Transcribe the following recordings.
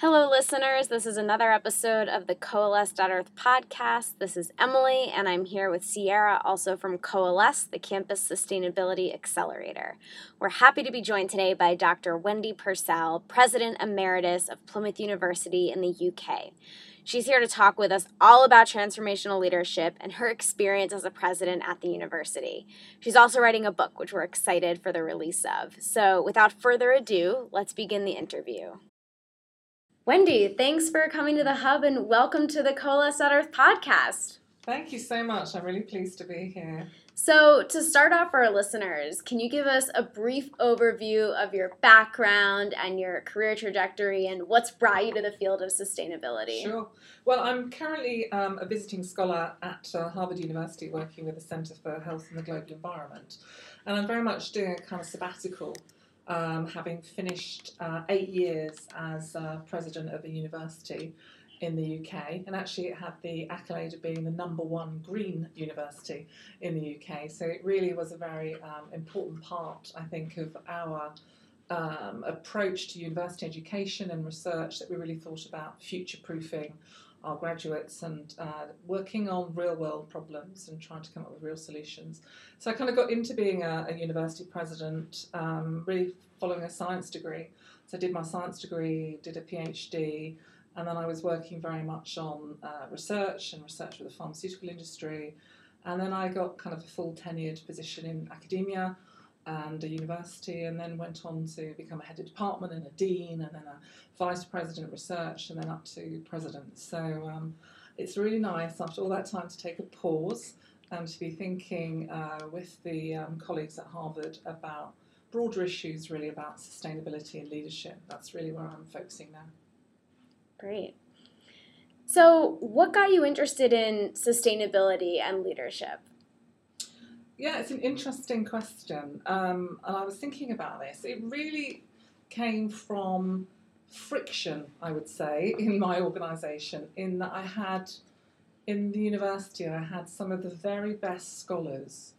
Hello, listeners. This is another episode of the Coalesce.Earth podcast. This is Emily, and I'm here with Sierra, also from Coalesce, the Campus Sustainability Accelerator. We're happy to be joined today by Dr. Wendy Purcell, President Emeritus of Plymouth University in the UK. She's here to talk with us all about transformational leadership and her experience as a president at the university. She's also writing a book, which we're excited for the release of. So, without further ado, let's begin the interview. Wendy, thanks for coming to the Hub and welcome to the Coalesce at Earth podcast. Thank you so much. I'm really pleased to be here. So, to start off for our listeners, can you give us a brief overview of your background and your career trajectory and what's brought you to the field of sustainability? Sure. Well, I'm currently um, a visiting scholar at uh, Harvard University working with the Centre for Health and the Global Environment. And I'm very much doing a kind of sabbatical um, having finished uh, eight years as uh, president of a university in the UK, and actually it had the accolade of being the number one green university in the UK. So it really was a very um, important part, I think, of our um, approach to university education and research that we really thought about future proofing our graduates and uh, working on real world problems and trying to come up with real solutions. So I kind of got into being a, a university president, um, really following a science degree. So I did my science degree, did a PhD, and then I was working very much on uh, research and research with the pharmaceutical industry. And then I got kind of a full tenured position in academia and a university, and then went on to become a head of department and a dean, and then a vice president of research, and then up to president. So um, it's really nice after all that time to take a pause and to be thinking uh, with the um, colleagues at Harvard about broader issues, really about sustainability and leadership. That's really where I'm focusing now. Great. So, what got you interested in sustainability and leadership? Yeah, it's an interesting question. Um, and I was thinking about this. It really came from friction, I would say, in my organisation, in that I had, in the university, I had some of the very best scholars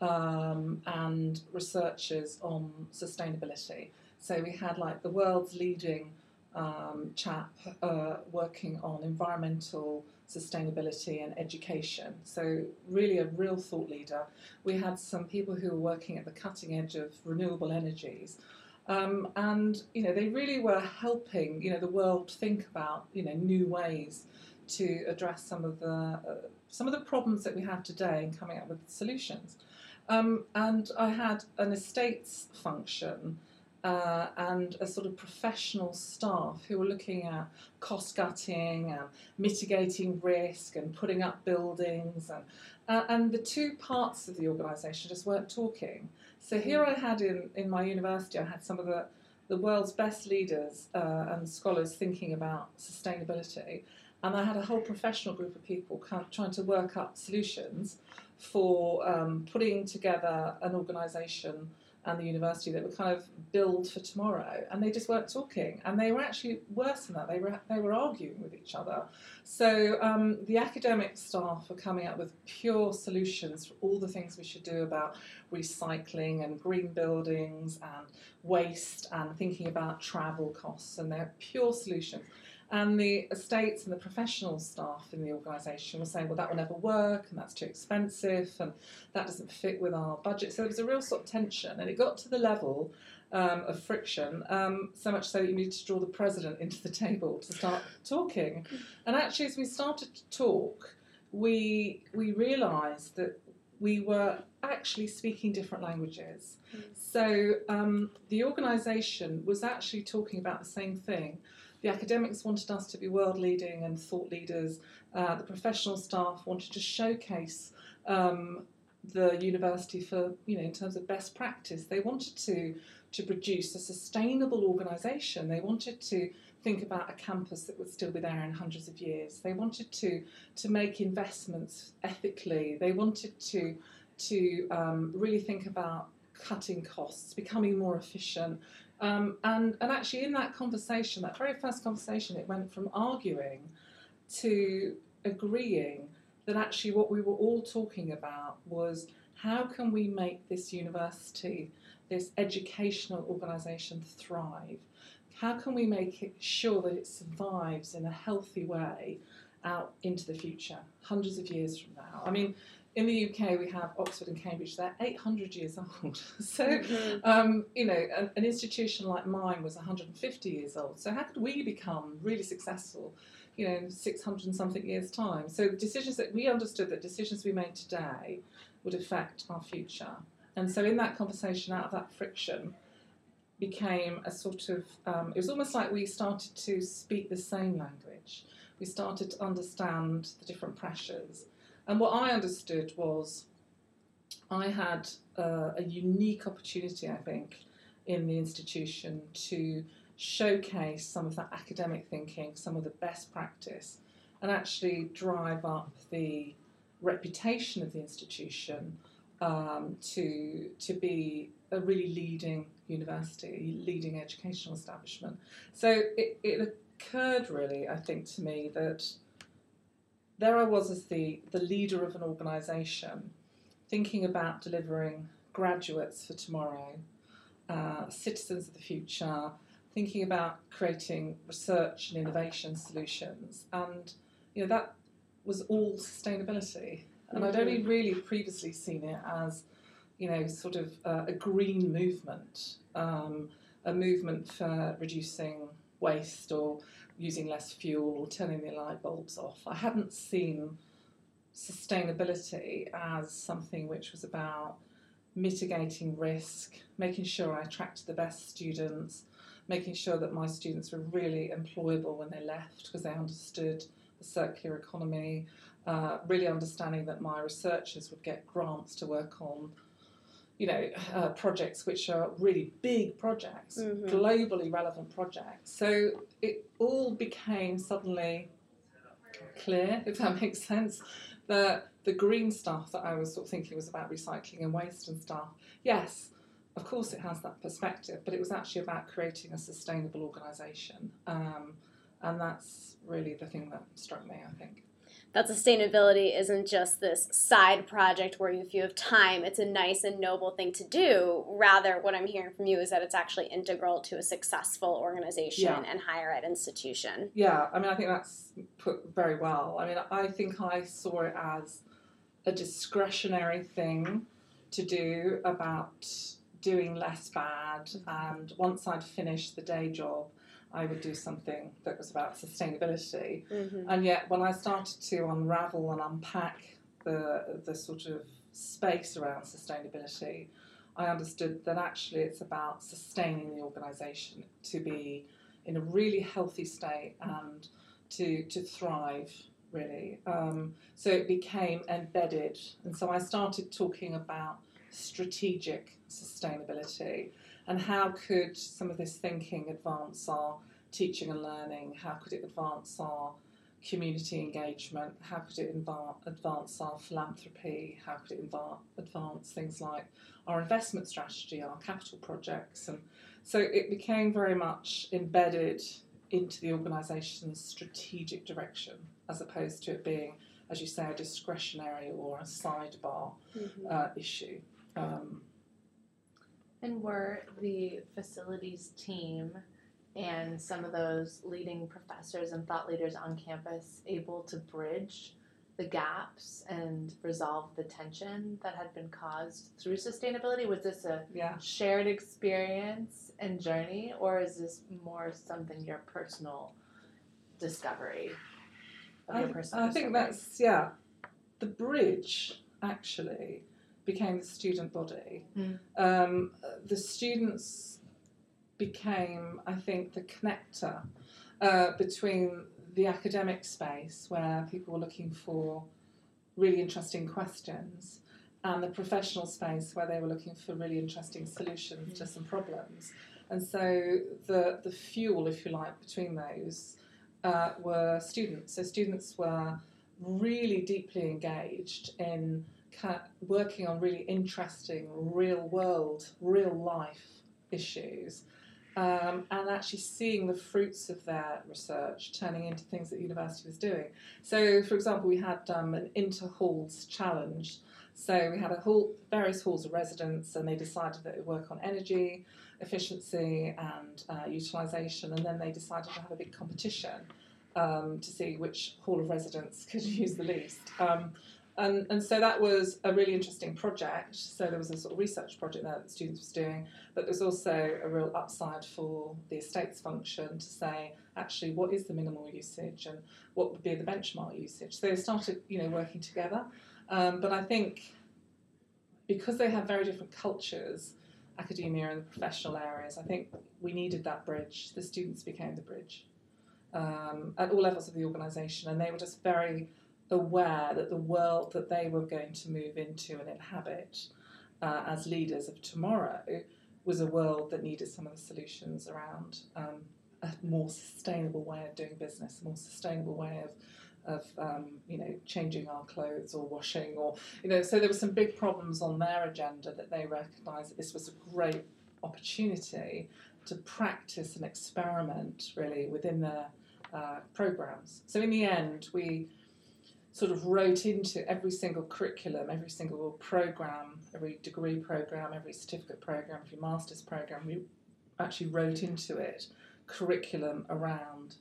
um, and researchers on sustainability. So we had like the world's leading um, chap uh, working on environmental sustainability and education. So, really, a real thought leader. We had some people who were working at the cutting edge of renewable energies. Um, and you know they really were helping you know the world think about you know new ways to address some of the uh, some of the problems that we have today and coming up with solutions. Um, and I had an estates function uh, and a sort of professional staff who were looking at cost cutting and mitigating risk and putting up buildings and uh, and the two parts of the organisation just weren't talking. So here I had in, in my university, I had some of the, the world's best leaders uh, and scholars thinking about sustainability, and I had a whole professional group of people kind of trying to work up solutions for um, putting together an organisation and the university that would kind of build for tomorrow, and they just weren't talking. And they were actually worse than that; they were they were arguing with each other. So um, the academic staff were coming up with pure solutions for all the things we should do about recycling and green buildings and waste and thinking about travel costs, and they're pure solutions. And the estates and the professional staff in the organisation were saying, well, that will never work, and that's too expensive, and that doesn't fit with our budget. So there was a real sort of tension, and it got to the level um, of friction, um, so much so that you needed to draw the president into the table to start talking. And actually, as we started to talk, we we realised that we were actually speaking different languages. Mm. So um, the organisation was actually talking about the same thing the academics wanted us to be world leading and thought leaders. Uh, the professional staff wanted to showcase um, the university for, you know, in terms of best practice. They wanted to to produce a sustainable organisation. They wanted to think about a campus that would still be there in hundreds of years. They wanted to to make investments ethically. They wanted to to um, really think about cutting costs, becoming more efficient, um, and, and actually, in that conversation, that very first conversation, it went from arguing to agreeing that actually what we were all talking about was how can we make this university, this educational organisation thrive? how can we make it sure that it survives in a healthy way out into the future, hundreds of years from now? I mean, in the UK, we have Oxford and Cambridge, they're 800 years old. so, Mhm. um, you know, an, an institution like mine was 150 years old. So, how could we become really successful, you know, in 600 and something years' time? So, the decisions that we understood that decisions we made today would affect our future. And so, in that conversation, out of that friction, became a sort of, um, it was almost like we started to speak the same language. We started to understand the different pressures. And what I understood was I had uh, a unique opportunity, I think, in the institution to showcase some of that academic thinking, some of the best practice, and actually drive up the reputation of the institution um, to, to be a really leading university, leading educational establishment. So it, it occurred really, I think, to me that there I was as the, the leader of an organisation, thinking about delivering graduates for tomorrow, uh, citizens of the future, thinking about creating research and innovation solutions, and you know that was all sustainability. And I'd only really previously seen it as, you know, sort of uh, a green movement, um, a movement for reducing waste or using less fuel or turning the light bulbs off. I hadn't seen sustainability as something which was about mitigating risk, making sure I attracted the best students, making sure that my students were really employable when they left because they understood the circular economy, uh, really understanding that my researchers would get grants to work on. You know, uh, projects which are really big projects, Mhm. globally relevant projects. So it all became suddenly clear, if that makes sense, that the green stuff that I was sort of thinking was about recycling and waste and stuff. Yes, of course it has that perspective, but it was actually about creating a sustainable organisation. Um, and that's really the thing that struck me, I think. That sustainability isn't just this side project where if you have time, it's a nice and noble thing to do. Rather, what I'm hearing from you is that it's actually integral to a successful organization Yeah. and higher ed institution. Yeah, I mean, I think that's put very well. I mean, I think I saw it as a discretionary thing to do about doing less bad. And once I'd finished the day job, I would do something that was about sustainability. Mm-hmm. And yet, when I started to unravel and unpack the, the sort of space around sustainability, I understood that actually it's about sustaining the organisation to be in a really healthy state and to, to thrive, really. Um, so it became embedded. And so I started talking about strategic sustainability and how could some of this thinking advance our teaching and learning? How could it advance our community engagement? How could it advance our philanthropy? How could it advance things like our investment strategy, our capital projects? And so it became very much embedded into the organisation's strategic direction as opposed to it being, as you say, a discretionary or a sidebar Mm-hmm. uh, issue. Um, And were the facilities team and some of those leading professors and thought leaders on campus able to bridge the gaps and resolve the tension that had been caused through sustainability? Was this a yeah. shared experience and journey, or is this more something your personal discovery? Of your I, personal I think discovery? that's yeah. The bridge actually became the student body. Mm. Um, the students became, I think, the connector uh, between the academic space where people were looking for really interesting questions and the professional space where they were looking for really interesting solutions to some problems. And so the, the fuel, if you like, between those uh, were students. So students were really deeply engaged in working on really interesting, real world, real life issues. Um, and actually seeing the fruits of their research turning into things that the university was doing. So, for example, we had um, an inter halls challenge. So we had a hall, various halls of residence, and they decided that they would work on energy efficiency and uh, utilisation, and then they decided to have a big competition um, to see which hall of residence could use the least. Um, and, and so that was a really interesting project. So there was a sort of research project there that the students was doing, but there's also a real upside for the estates function to say, actually, what is the minimal usage and what would be the benchmark usage? So they started, you know, working together. Um, but I think because they have very different cultures, academia and the professional areas, I think we needed that bridge. The students became the bridge um, at all levels of the organisation, and they were just very aware that the world that they were going to move into and inhabit uh, as leaders of tomorrow was a world that needed some of the solutions around um, a more sustainable way of doing business, a more sustainable way of of um, you know changing our clothes or washing or you know so there were some big problems on their agenda that they recognised that this was a great opportunity to practice and experiment really within their uh, programs. So in the end, we sort of wrote into every single curriculum, every single program, every degree program, every certificate program, every master's program, we actually wrote into it curriculum around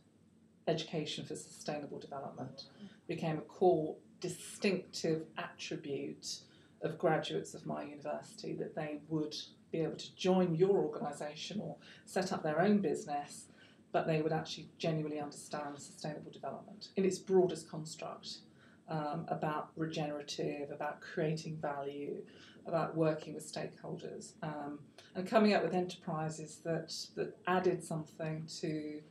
education for sustainable development. became a core distinctive attribute of graduates of my university that they would be able to join your organisation or set up their own business, but they would actually genuinely understand sustainable development in its broadest construct um, about regenerative, about creating value, about working with stakeholders, um, and coming up with enterprises that, that added something to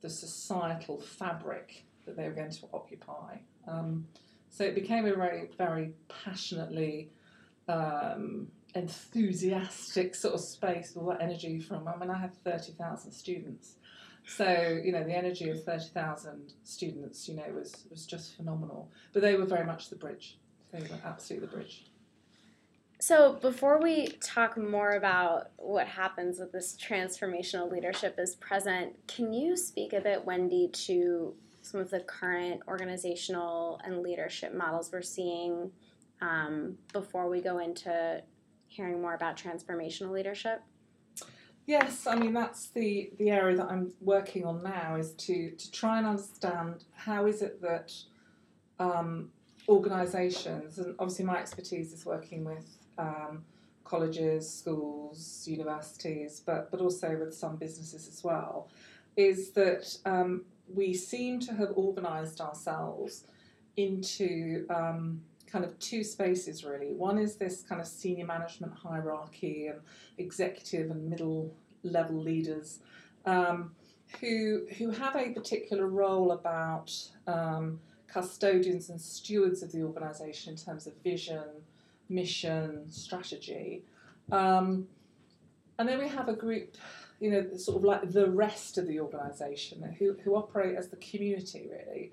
the societal fabric that they were going to occupy. Um, so it became a very, very passionately um, enthusiastic sort of space all that energy from. I mean, I had 30,000 students. So, you know, the energy of 30,000 students, you know, was, was just phenomenal. But they were very much the bridge. They were absolutely the bridge. So, before we talk more about what happens with this transformational leadership is present, can you speak a bit, Wendy, to some of the current organizational and leadership models we're seeing um, before we go into hearing more about transformational leadership? Yes, I mean that's the the area that I'm working on now is to to try and understand how is it that um, organisations and obviously my expertise is working with um, colleges, schools, universities, but but also with some businesses as well, is that um, we seem to have organised ourselves into um, kind of two spaces really. One is this kind of senior management hierarchy and executive and middle level leaders um, who who have a particular role about um, custodians and stewards of the organisation in terms of vision, mission, strategy. Um, and then we have a group, you know, sort of like the rest of the organisation who, who operate as the community really.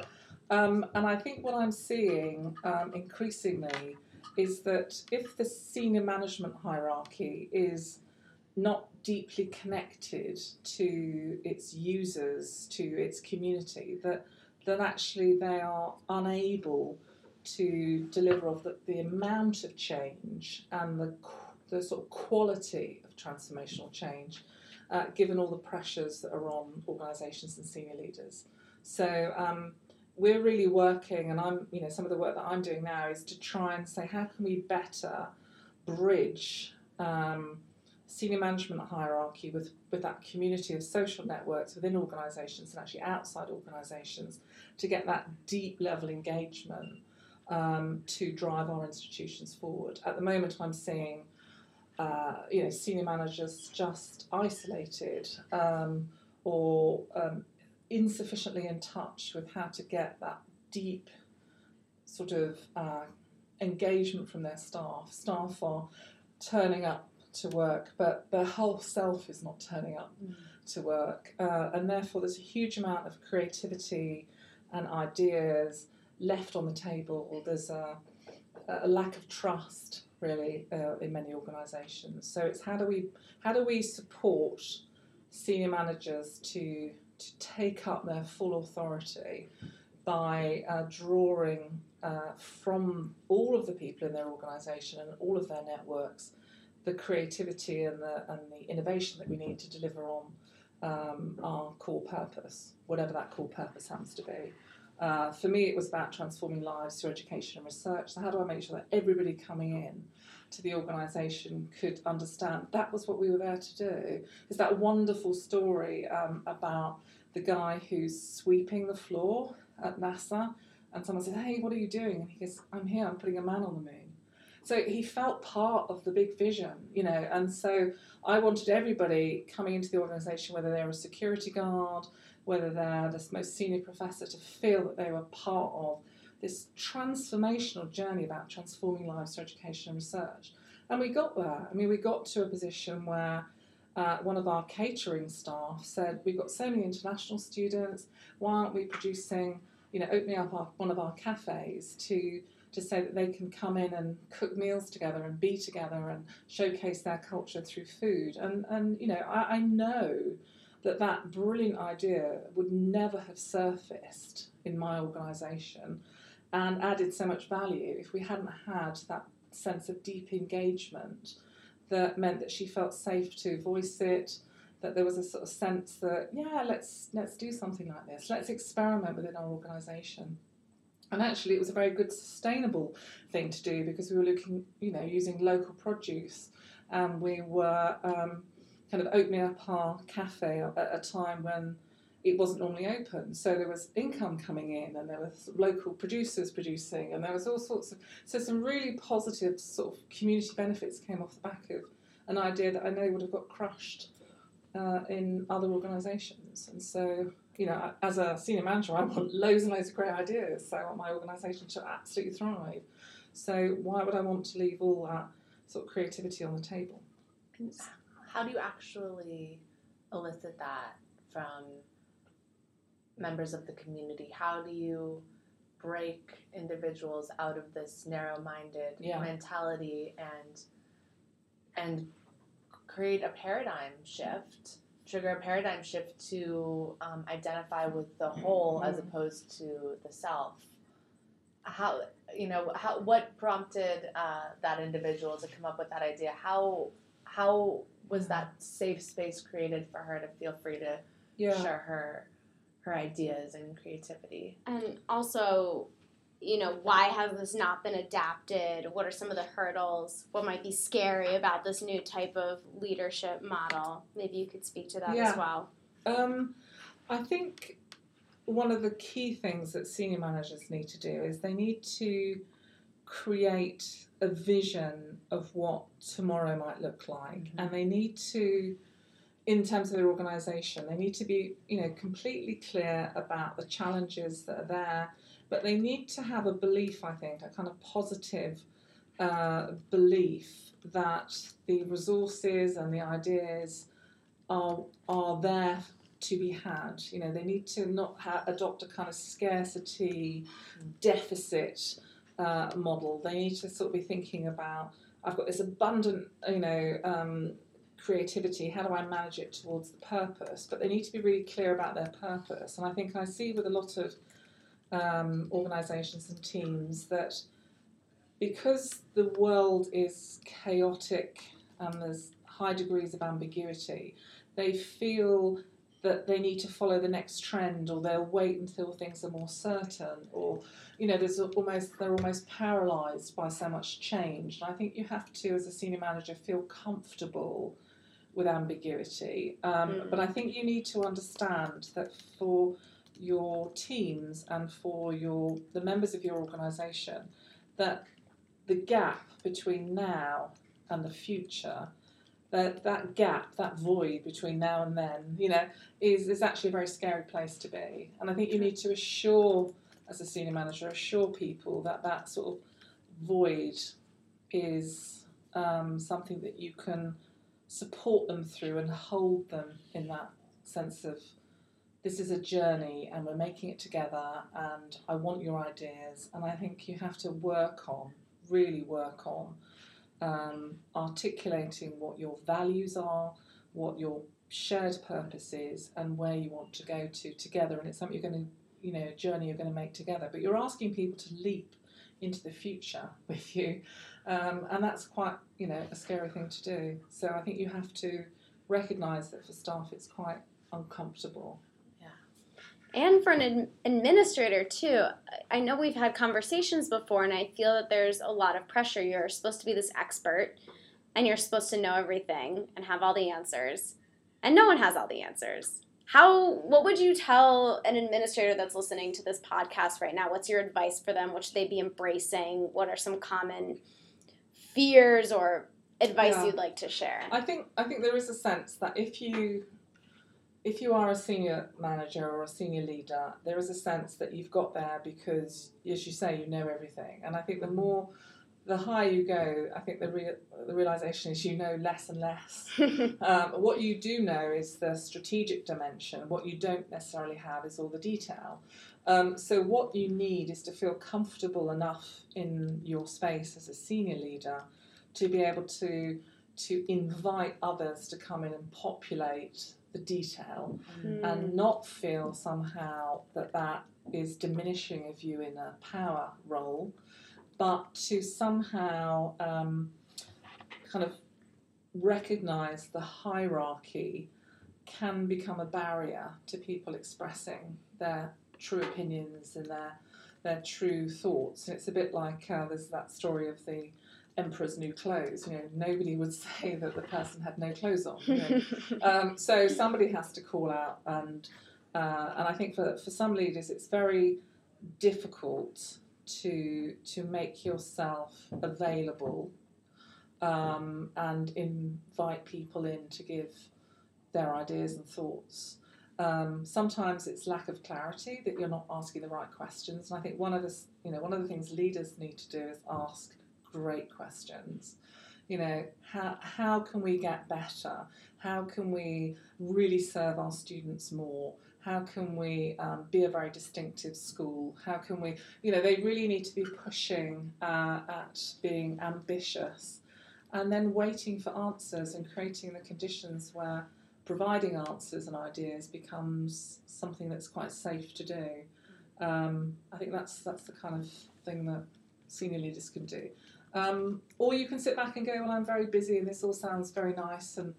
Um, and I think what I'm seeing um, increasingly is that if the senior management hierarchy is not deeply connected to its users, to its community, that that actually they are unable to deliver of the, the amount of change and the, the sort of quality of transformational change, uh, given all the pressures that are on organisations and senior leaders. So um, we're really working, and I'm, you know, some of the work that I'm doing now is to try and say how can we better bridge um, senior management hierarchy with, with that community of social networks within organisations and actually outside organisations to get that deep level engagement um, to drive our institutions forward. At the moment, I'm seeing uh, you know senior managers just isolated um, or um, insufficiently in touch with how to get that deep sort of uh, engagement from their staff. Staff are turning up to work, but their whole self is not turning up mm. to work, uh, and therefore there's a huge amount of creativity and ideas left on the table. There's a, a lack of trust really uh, in many organisations. So it's how do we how do we support senior managers to to take up their full authority by uh, drawing uh, from all of the people in their organisation and all of their networks the creativity and the and the innovation that we need to deliver on um, our core purpose, whatever that core purpose happens to be. Uh, for me, it was about transforming lives through education and research. So, how do I make sure that everybody coming in to the organisation could understand that was what we were there to do? Is that wonderful story um, about the guy who's sweeping the floor at NASA, and someone says, "Hey, what are you doing?" And he goes, "I'm here. I'm putting a man on the moon." So he felt part of the big vision, you know, and so I wanted everybody coming into the organisation, whether they're a security guard, whether they're the most senior professor, to feel that they were part of this transformational journey about transforming lives through education and research. And we got there. I mean, we got to a position where uh, one of our catering staff said, We've got so many international students, why aren't we producing, you know, opening up our, one of our cafes to to say that they can come in and cook meals together and be together and showcase their culture through food. And, and you know, I, I know that that brilliant idea would never have surfaced in my organisation and added so much value if we hadn't had that sense of deep engagement that meant that she felt safe to voice it that there was a sort of sense that yeah let's let's do something like this. Let's experiment within our organisation and actually it was a very good sustainable thing to do because we were looking you know using local produce. And we were um, kind of opening up our cafe at a time when it wasn't normally open. So there was income coming in, and there was local producers producing, and there was all sorts of so some really positive sort of community benefits came off the back of an idea that I know would have got crushed uh, in other organisations. And so you know, as a senior manager, I want loads and loads of great ideas. So I want my organisation to absolutely thrive. So why would I want to leave all that sort of creativity on the table? How do you actually elicit that from members of the community? How do you break individuals out of this narrow-minded Yeah. mentality and and create a paradigm shift, trigger a paradigm shift to um, identify with the whole as opposed to the self? How you know how what prompted uh, that individual to come up with that idea? How how was that safe space created for her to feel free to Yeah. share her her ideas and creativity? And also, you know, why has this not been adapted? What are some of the hurdles? What might be scary about this new type of leadership model? Maybe you could speak to that Yeah. as well. Um, I think one of the key things that senior managers need to do is they need to create a vision of what tomorrow might look like, Mhm. and they need to, in terms of their organisation, they need to be, you know, completely clear about the challenges that are there. But they need to have a belief, I think, a kind of positive uh, belief that the resources and the ideas are are there to be had. You know, they need to not ha- adopt a kind of scarcity deficit uh, model. They need to sort of be thinking about I've got this abundant, you know, um, creativity. How do I manage it towards the purpose? But they need to be really clear about their purpose. And I think I see with a lot of um, organisations and teams that because the world is chaotic and there's high degrees of ambiguity, they feel that they need to follow the next trend or they'll wait until things are more certain or you know there's almost they're almost paralyzed by so much change and i think you have to as a senior manager feel comfortable with ambiguity. Um, Mm. but i think you need to understand that for your teams and for your the members of your organization that the gap between now and the future that that gap that void between now and then you know is is actually a very scary place to be. And i think you need to assure as a senior manager assure people that that sort of void is um, something that you can support them through and hold them in that sense of this is a journey and we're making it together and I want your ideas. And I think you have to work on really work on um, articulating what your values are what your shared purpose is and where you want to go to together. And it's something you're going to you know a journey you're going to make together. But you're asking people to leap into the future with you, um, and that's quite you know a scary thing to do. So I think you have to recognise that for staff it's quite uncomfortable. And for an ad- administrator, too. I know we've had conversations before, and I feel that there's a lot of pressure. You're supposed to be this expert, and you're supposed to know everything and have all the answers. And no one has all the answers. How, what would you tell an administrator that's listening to this podcast right now? What's your advice for them? What should they be embracing? What are some common fears or advice Yeah. you'd like to share? I think I think there is a sense that if you if you are a senior manager or a senior leader, there is a sense that you've got there because, as you say, you know everything. And I think the more, the higher you go, I think the real the realization is you know less and less. Um, what you do know is the strategic dimension. What you don't necessarily have is all the detail. Um, so what you need is to feel comfortable enough in your space as a senior leader to be able to to invite others to come in and populate the detail Hmm. and not feel somehow that that is diminishing of you in a power role, but to somehow um, kind of recognize the hierarchy can become a barrier to people expressing their true opinions and their their true thoughts. And it's a bit like uh, there's that story of the emperor's new clothes. You know, nobody would say that the person had no clothes on. You know. Um, so somebody has to call out, and uh, and I think for, for some leaders, it's very difficult to to make yourself available um, and invite people in to give their ideas and thoughts. Um, sometimes it's lack of clarity that you're not asking the right questions, and I think one of the you know one of the things leaders need to do is ask great questions. You know, how how can we get better? How can we really serve our students more? How can we um, be a very distinctive school? How can we, you know, they really need to be pushing uh, at being ambitious and then waiting for answers and creating the conditions where providing answers and ideas becomes something that's quite safe to do. Um, I think that's that's the kind of thing that senior leaders can do. Um, or you can sit back and go, well, I'm very busy and this all sounds very nice and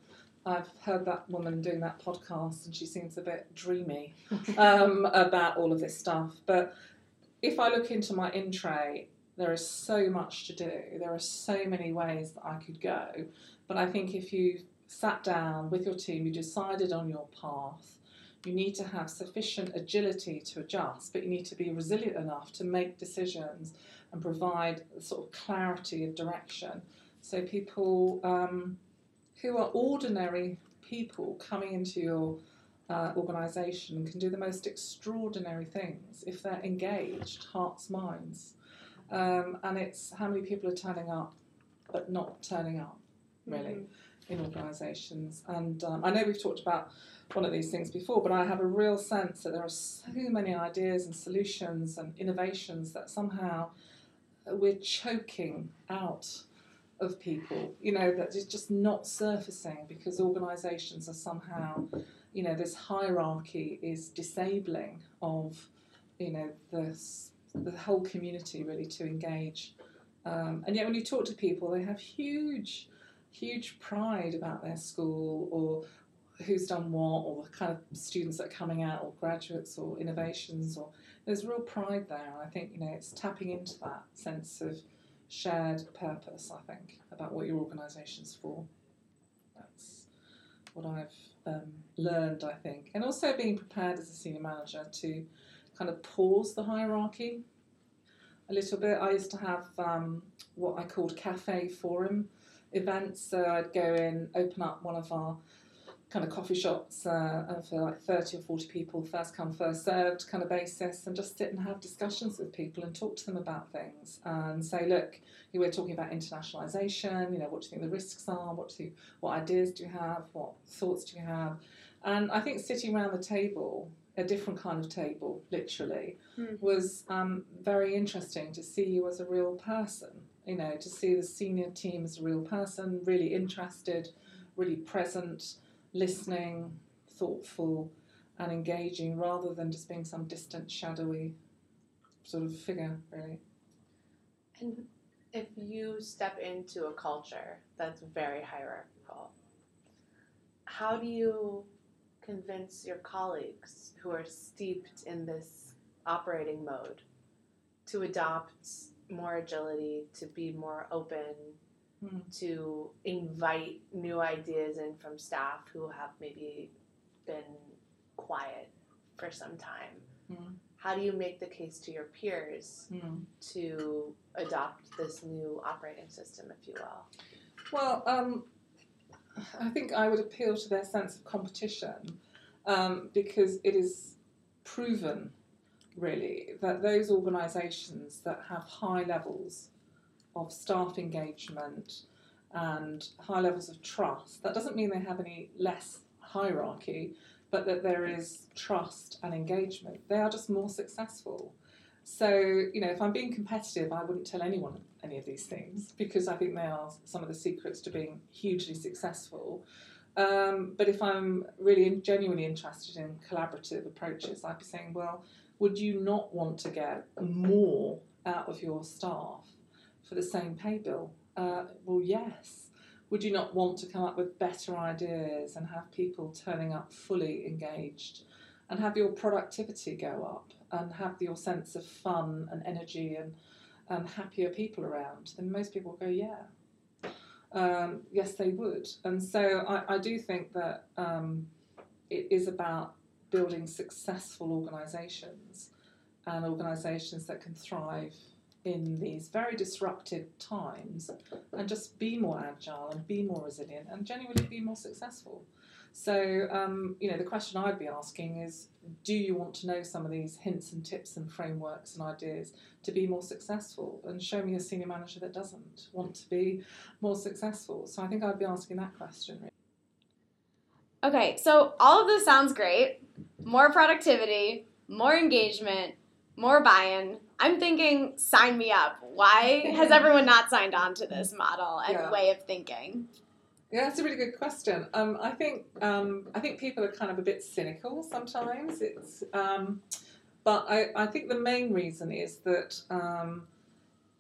I've heard that woman doing that podcast and she seems a bit dreamy um, about all of this stuff. But if I look into my in tray, there is so much to do. There are so many ways that I could go. But I think if you sat down with your team, you decided on your path, you need to have sufficient agility to adjust, but you need to be resilient enough to make decisions and provide sort of clarity of direction. So people um, who are ordinary people coming into your uh, organisation can do the most extraordinary things if they're engaged, hearts, minds. Um, and it's how many people are turning up but not turning up, really, in organisations. And um, I know we've talked about one of these things before, but I have a real sense that there are so many ideas and solutions and innovations that somehow we're choking out of people, you know, that is just not surfacing because organisations are somehow, you know, this hierarchy is disabling of, you know, this, the whole community really to engage. Um, and yet, when you talk to people, they have huge, huge pride about their school or who's done what, or the kind of students that are coming out, or graduates, or innovations, or there's real pride there. And I think you know it's tapping into that sense of shared purpose. I think about what your organisation's for. That's what I've um, learned. I think, and also being prepared as a senior manager to kind of pause the hierarchy a little bit. I used to have um, what I called cafe forum events. So I'd go in, open up one of our kind of coffee shops uh, for like 30 or 40 people, first come, first served kind of basis, and just sit and have discussions with people and talk to them about things and say, look, you were talking about internationalisation, you know, what do you think the risks are? What do you, what ideas do you have? What thoughts do you have? And I think sitting around the table, a different kind of table, literally, Hmm. was um, very interesting to see you as a real person. You know, to see the senior team as a real person, really interested, really present, listening, thoughtful, and engaging, rather than just being some distant, shadowy sort of figure, really. And if you step into a culture that's very hierarchical, how do you convince your colleagues who are steeped in this operating mode to adopt more agility, to be more open, Hmm. to invite new ideas in from staff who have maybe been quiet for some time? Hmm. How do you make the case to your peers Hmm. to adopt this new operating system, if you will? Well, um, I think I would appeal to their sense of competition um, because it is proven, really, that those organisations that have high levels of staff engagement and high levels of trust, that doesn't mean they have any less hierarchy, but that there is trust and engagement. They are just more successful. So, you know, if I'm being competitive, I wouldn't tell anyone any of these things because I think they are some of the secrets to being hugely successful. Um, but if I'm really genuinely interested in collaborative approaches, I'd be saying, well, would you not want to get more out of your staff for the same pay bill? Uh, well, yes. Would you not want to come up with better ideas and have people turning up fully engaged and have your productivity go up and have your sense of fun and energy and, and happier people around? Then most people go, yeah. Um, yes, they would. And so I, I do think that um, it is about building successful organisations and organisations that can thrive in these very disruptive times and just be more agile and be more resilient and genuinely be more successful. So, um, you know, the question I'd be asking is do you want to know some of these hints and tips and frameworks and ideas to be more successful? And show me a senior manager that doesn't want to be more successful. So, I think I'd be asking that question. Really. Okay, so all of this sounds great. More productivity, more engagement, more buy-in. I'm thinking, sign me up. Why has everyone not signed on to this model and Yeah. way of thinking? Yeah, that's a really good question. Um, I think um, I think people are kind of a bit cynical sometimes. It's, um, but I, I think the main reason is that um,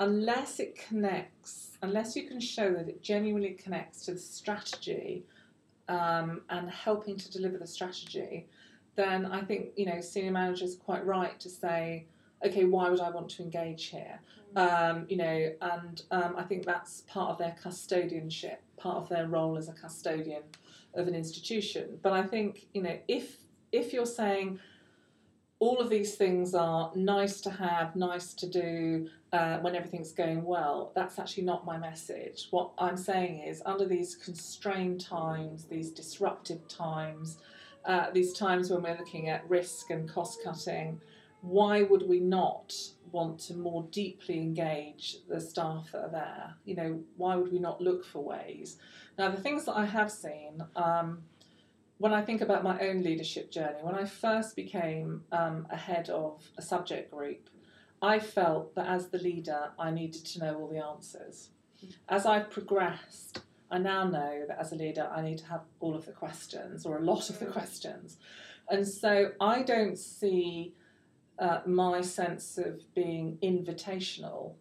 unless it connects, unless you can show that it genuinely connects to the strategy um, and helping to deliver the strategy, then I think you know senior managers are quite right to say, okay, why would I want to engage here? Um, you know, and um, I think that's part of their custodianship, part of their role as a custodian of an institution. But I think you know, if if you're saying all of these things are nice to have, nice to do uh, when everything's going well, that's actually not my message. What I'm saying is, under these constrained times, these disruptive times, uh, these times when we're looking at risk and cost cutting, why would we not want to more deeply engage the staff that are there? You know, why would we not look for ways? Now, the things that I have seen, um, when I think about my own leadership journey, when I first became um, a head of a subject group, I felt that as the leader, I needed to know all the answers. As I've progressed, I now know that as a leader, I need to have all of the questions or a lot of the questions. And so I don't see uh, my sense of being invitational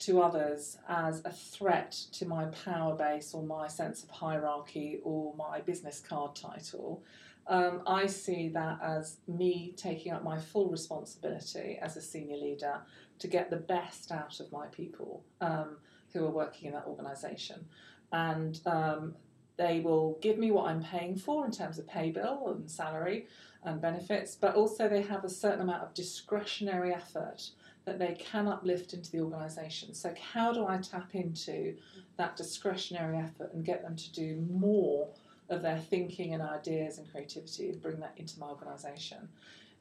to others as a threat to my power base or my sense of hierarchy or my business card title. Um, I see that as me taking up my full responsibility as a senior leader to get the best out of my people um, who are working in that organisation. And um, they will give me what I'm paying for in terms of pay bill and salary and benefits, but also they have a certain amount of discretionary effort that they can uplift into the organisation. So, how do I tap into that discretionary effort and get them to do more of their thinking and ideas and creativity and bring that into my organisation?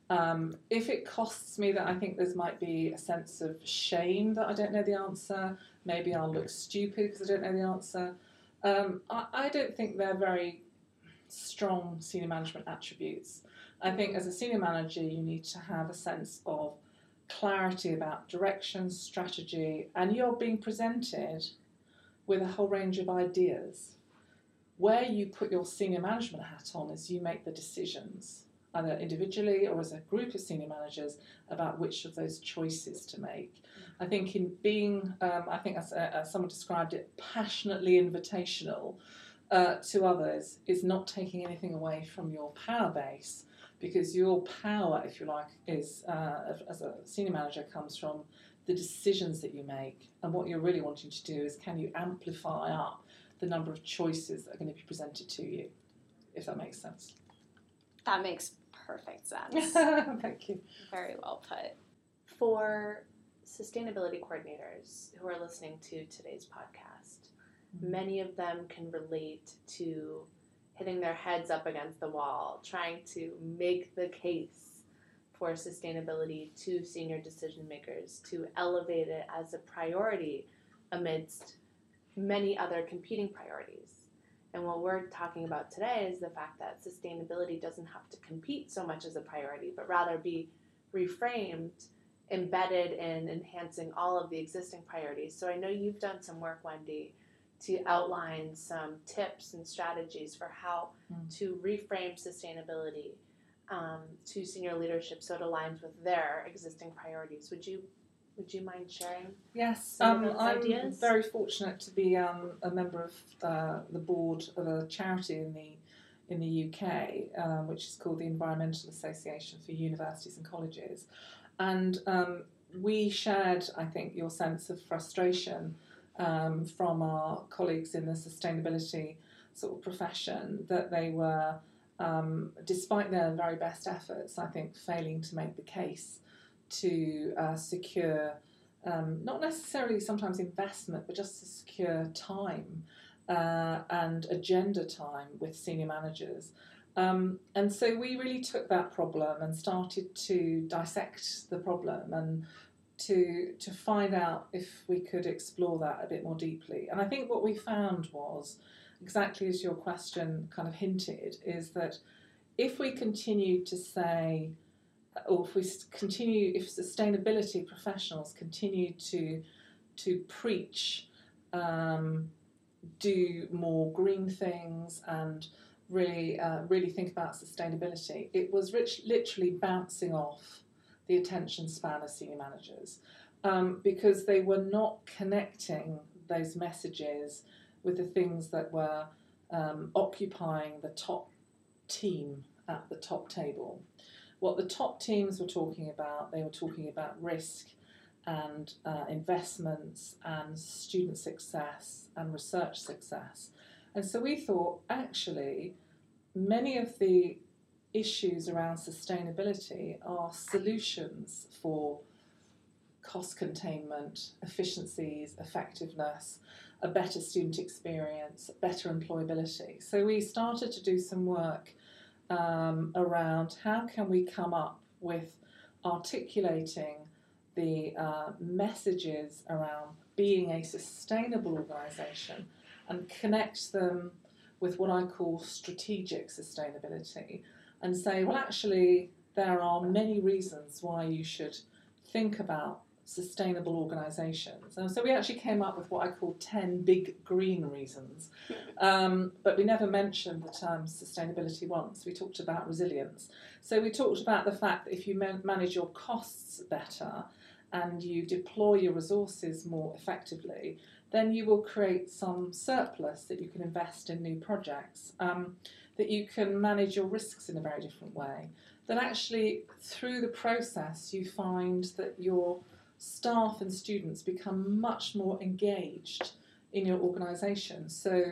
Um, if it costs me that I think there might be a sense of shame that I don't know the answer, maybe I'll look stupid because I don't know the answer. Um, I, I don't think they're very strong senior management attributes. I think as a senior manager, you need to have a sense of clarity about direction, strategy, and you're being presented with a whole range of ideas. Where you put your senior management hat on is you make the decisions. either individually or as a group of senior managers, about which of those choices to make. I think in being, um, I think as, uh, as someone described it, passionately invitational uh, to others is not taking anything away from your power base because your power, if you like, is uh, as a senior manager comes from the decisions that you make. And what you're really wanting to do is can you amplify up the number of choices that are going to be presented to you, if that makes sense. That makes perfect sense. Thank you. Very well put. For sustainability coordinators who are listening to today's podcast, Mhm. many of them can relate to hitting their heads up against the wall, trying to make the case for sustainability to senior decision makers, to elevate it as a priority amidst many other competing priorities. And what we're talking about today is the fact that sustainability doesn't have to compete so much as a priority, but rather be reframed, embedded in enhancing all of the existing priorities. So I know you've done some work, Wendy, to outline some tips and strategies for how Mm. to reframe sustainability um, to senior leadership so it aligns with their existing priorities. Would you would you mind sharing? Yes, um, I'm ideas? very fortunate to be um, a member of uh, the board of a charity in the in the UK, um, which is called the Environmental Association for Universities and Colleges, and um, we shared, I think, your sense of frustration um, from our colleagues in the sustainability sort of profession that they were, um, despite their very best efforts, I think, failing to make the case to uh, secure um, not necessarily sometimes investment, but just to secure time uh, and agenda time with senior managers. Um, and so we really took that problem and started to dissect the problem and to to find out if we could explore that a bit more deeply. And I think what we found was exactly as your question kind of hinted is that if we continue to say or if we continue, if sustainability professionals continue to to preach, um, do more green things, and really uh, really think about sustainability, it was rich, literally bouncing off the attention span of senior managers um, because they were not connecting those messages with the things that were um, occupying the top team at the top table what the top teams were talking about, they were talking about risk and uh, investments and student success and research success. And so we thought actually many of the issues around sustainability are solutions for cost containment, efficiencies, effectiveness, a better student experience, better employability. So we started to do some work um, around how can we come up with articulating the uh, messages around being a sustainable organisation and connect them with what I call strategic sustainability and say, well, actually, there are many reasons why you should think about sustainable organisations. And so we actually came up with what I call 10 big green reasons. Um, but we never mentioned the term sustainability once. We talked about resilience. So we talked about the fact that if you man- manage your costs better and you deploy your resources more effectively, then you will create some surplus that you can invest in new projects, um, that you can manage your risks in a very different way. That actually, through the process, you find that your staff and students become much more engaged in your organisation. So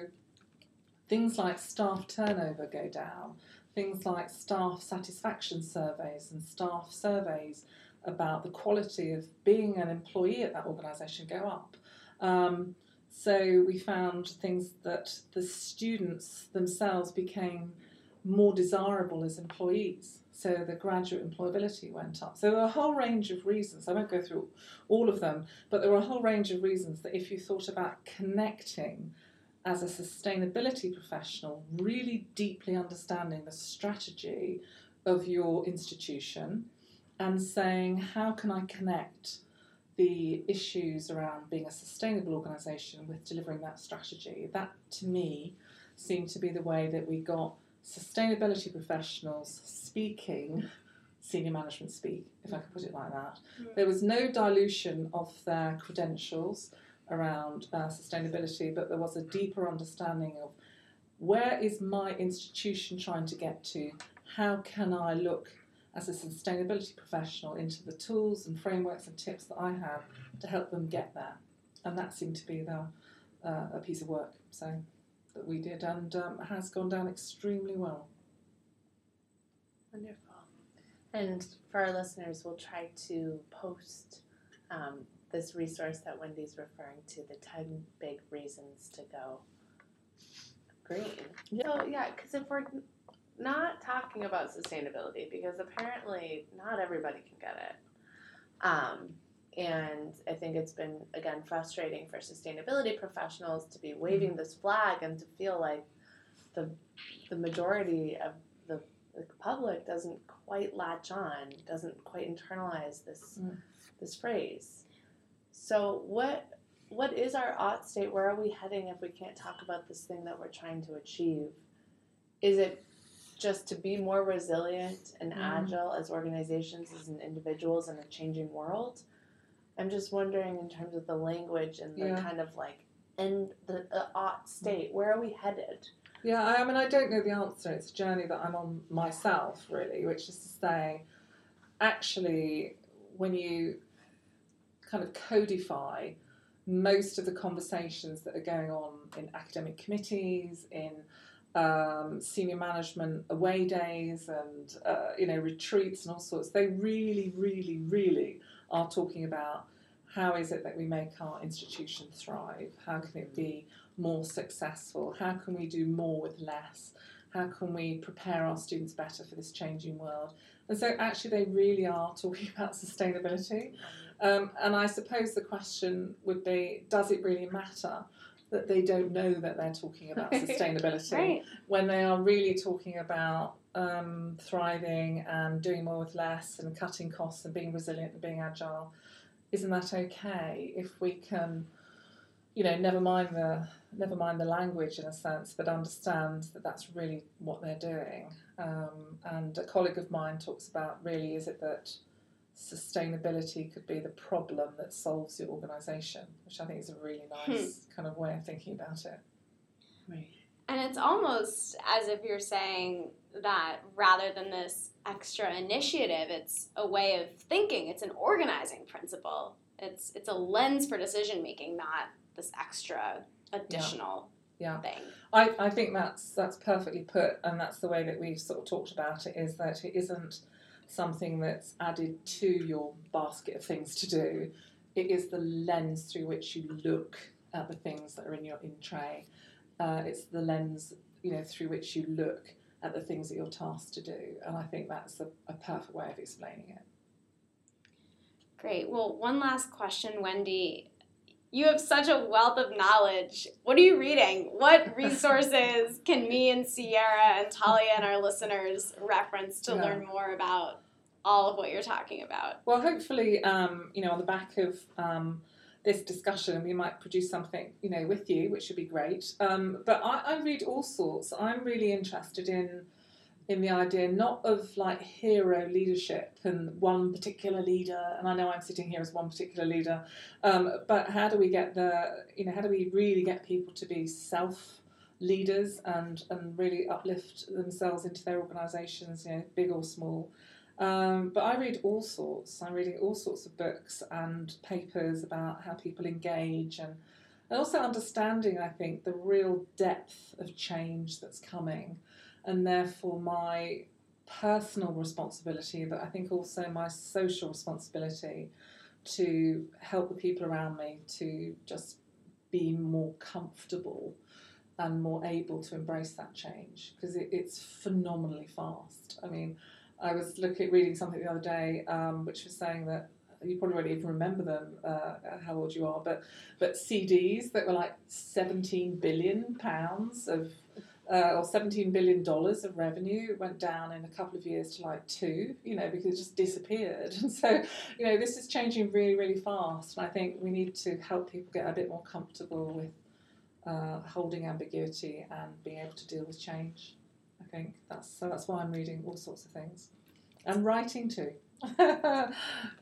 things like staff turnover go down, things like staff satisfaction surveys and staff surveys about the quality of being an employee at that organisation go up. Um, so we found things that the students themselves became more desirable as employees. So the graduate employability went up. So there were a whole range of reasons. I won't go through all of them, but there were a whole range of reasons that if you thought about connecting as a sustainability professional, really deeply understanding the strategy of your institution and saying, how can I connect the issues around being a sustainable organisation with delivering that strategy? That to me seemed to be the way that we got sustainability professionals speaking senior management speak, if I could put it like that. Mm. There was no dilution of their credentials around uh, sustainability, but there was a deeper understanding of where is my institution trying to get to? How can I look as a sustainability professional into the tools and frameworks and tips that I have to help them get there? And that seemed to be the, uh, a piece of work so that we did, and um, has gone down extremely well. Wonderful. And for our listeners, we'll try to post um, this resource that Wendy's referring to the 10 big reasons to go green. Yeah. So, yeah, because if we're not talking about sustainability, because apparently not everybody can get it. Um, and I think it's been, again, frustrating for sustainability professionals to be waving this flag and to feel like the, the majority of the, the public doesn't quite latch on, doesn't quite internalize this Mm. this phrase. So what what is our ought state? Where are we heading if we can't talk about this thing that we're trying to achieve? Is it just to be more resilient and Mm. agile as organizations, as individuals in a changing world? I'm just wondering in terms of the language and the Yeah. kind of like end the, the ought state. Where are we headed? Yeah, I mean, I don't know the answer. It's a journey that I'm on myself, really, which is to say, actually, when you kind of codify most of the conversations that are going on in academic committees, in um, senior management away days, and uh, you know retreats and all sorts, they really, really, really are talking about how is it that we make our institution thrive? How can it be more successful? How can we do more with less? How can we prepare our students better for this changing world? And so, actually, they really are talking about sustainability. Um, and I suppose the question would be does it really matter that they don't know that they're talking about sustainability Right. when they are really talking about um, thriving and doing more with less and cutting costs and being resilient and being agile? Isn't that okay if we can, you know, never mind the never mind the language in a sense, but understand that that's really what they're doing? Um, and a colleague of mine talks about really is it that sustainability could be the problem that solves your organisation, which I think is a really hmm. nice kind of way of thinking about it. Right. And it's almost as if you're saying that rather than this extra initiative, it's a way of thinking. It's an organizing principle. It's it's a lens for decision making, not this extra additional Yeah. thing. I, I think that's that's perfectly put, and that's the way that we've sort of talked about it. Is that it isn't something that's added to your basket of things to do. It is the lens through which you look at the things that are in your in tray. Uh, it's the lens you know through which you look at the things that you're tasked to do, and I think that's a, a perfect way of explaining it. Great. Well, one last question, Wendy. You have such a wealth of knowledge. What are you reading? What resources can me and Sierra and Talia and our listeners reference to Yeah. learn more about all of what you're talking about? Well, hopefully, um, you know, on the back of um, this discussion, we might produce something, you know, with you, which would be great. Um, but I, I read all sorts. I'm really interested in in the idea not of like hero leadership and one particular leader. And I know I'm sitting here as one particular leader, um, but how do we get the, you know, how do we really get people to be self leaders and and really uplift themselves into their organisations, you know, big or small. Um, but I read all sorts. I'm reading all sorts of books and papers about how people engage and, and also understanding, I think, the real depth of change that's coming and therefore my personal responsibility, but I think also my social responsibility to help the people around me to just be more comfortable and more able to embrace that change because it, it's phenomenally fast. I mean, I was looking reading something the other day, um, which was saying that you probably won't even remember them, uh, how old you are, but but CDs that were like seventeen billion pounds of. Uh, or seventeen billion dollars of revenue went down in a couple of years to like two, you know, because it just disappeared. And so, you know, this is changing really, really fast. And I think we need to help people get a bit more comfortable with uh, holding ambiguity and being able to deal with change. I think that's so. That's why I'm reading all sorts of things, and writing too. yeah.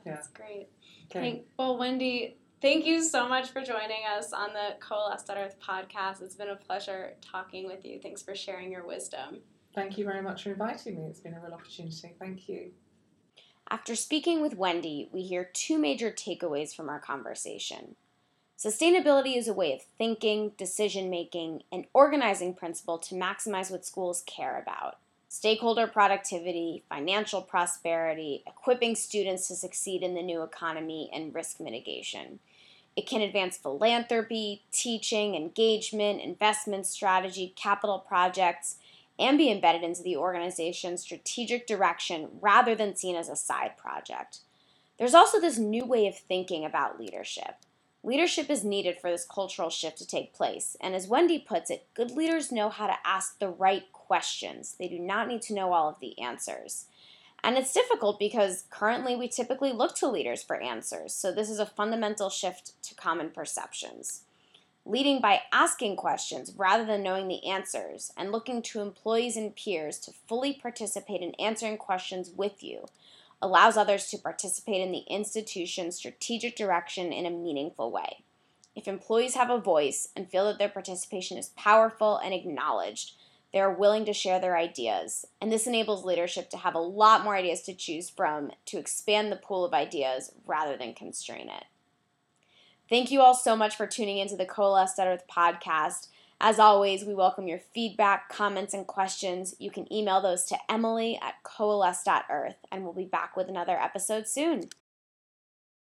That's great. Okay. Thank, well, Wendy, thank you so much for joining us on the Coalesce.Earth podcast. It's been a pleasure talking with you. Thanks for sharing your wisdom. Thank you very much for inviting me. It's been a real opportunity. Thank you. After speaking with Wendy, we hear two major takeaways from our conversation. Sustainability is a way of thinking, decision making, and organizing principle to maximize what schools care about stakeholder productivity, financial prosperity, equipping students to succeed in the new economy, and risk mitigation. It can advance philanthropy, teaching, engagement, investment strategy, capital projects, and be embedded into the organization's strategic direction rather than seen as a side project. There's also this new way of thinking about leadership. Leadership is needed for this cultural shift to take place, and as Wendy puts it, good leaders know how to ask the right questions. They do not need to know all of the answers. And it's difficult because currently we typically look to leaders for answers, so this is a fundamental shift to common perceptions. Leading by asking questions rather than knowing the answers, and looking to employees and peers to fully participate in answering questions with you allows others to participate in the institution's strategic direction in a meaningful way. If employees have a voice and feel that their participation is powerful and acknowledged, they are willing to share their ideas, and this enables leadership to have a lot more ideas to choose from to expand the pool of ideas rather than constrain it. Thank you all so much for tuning into the Coalesce.Earth podcast. As always, we welcome your feedback, comments, and questions. You can email those to Emily at coalesce.earth, and we'll be back with another episode soon.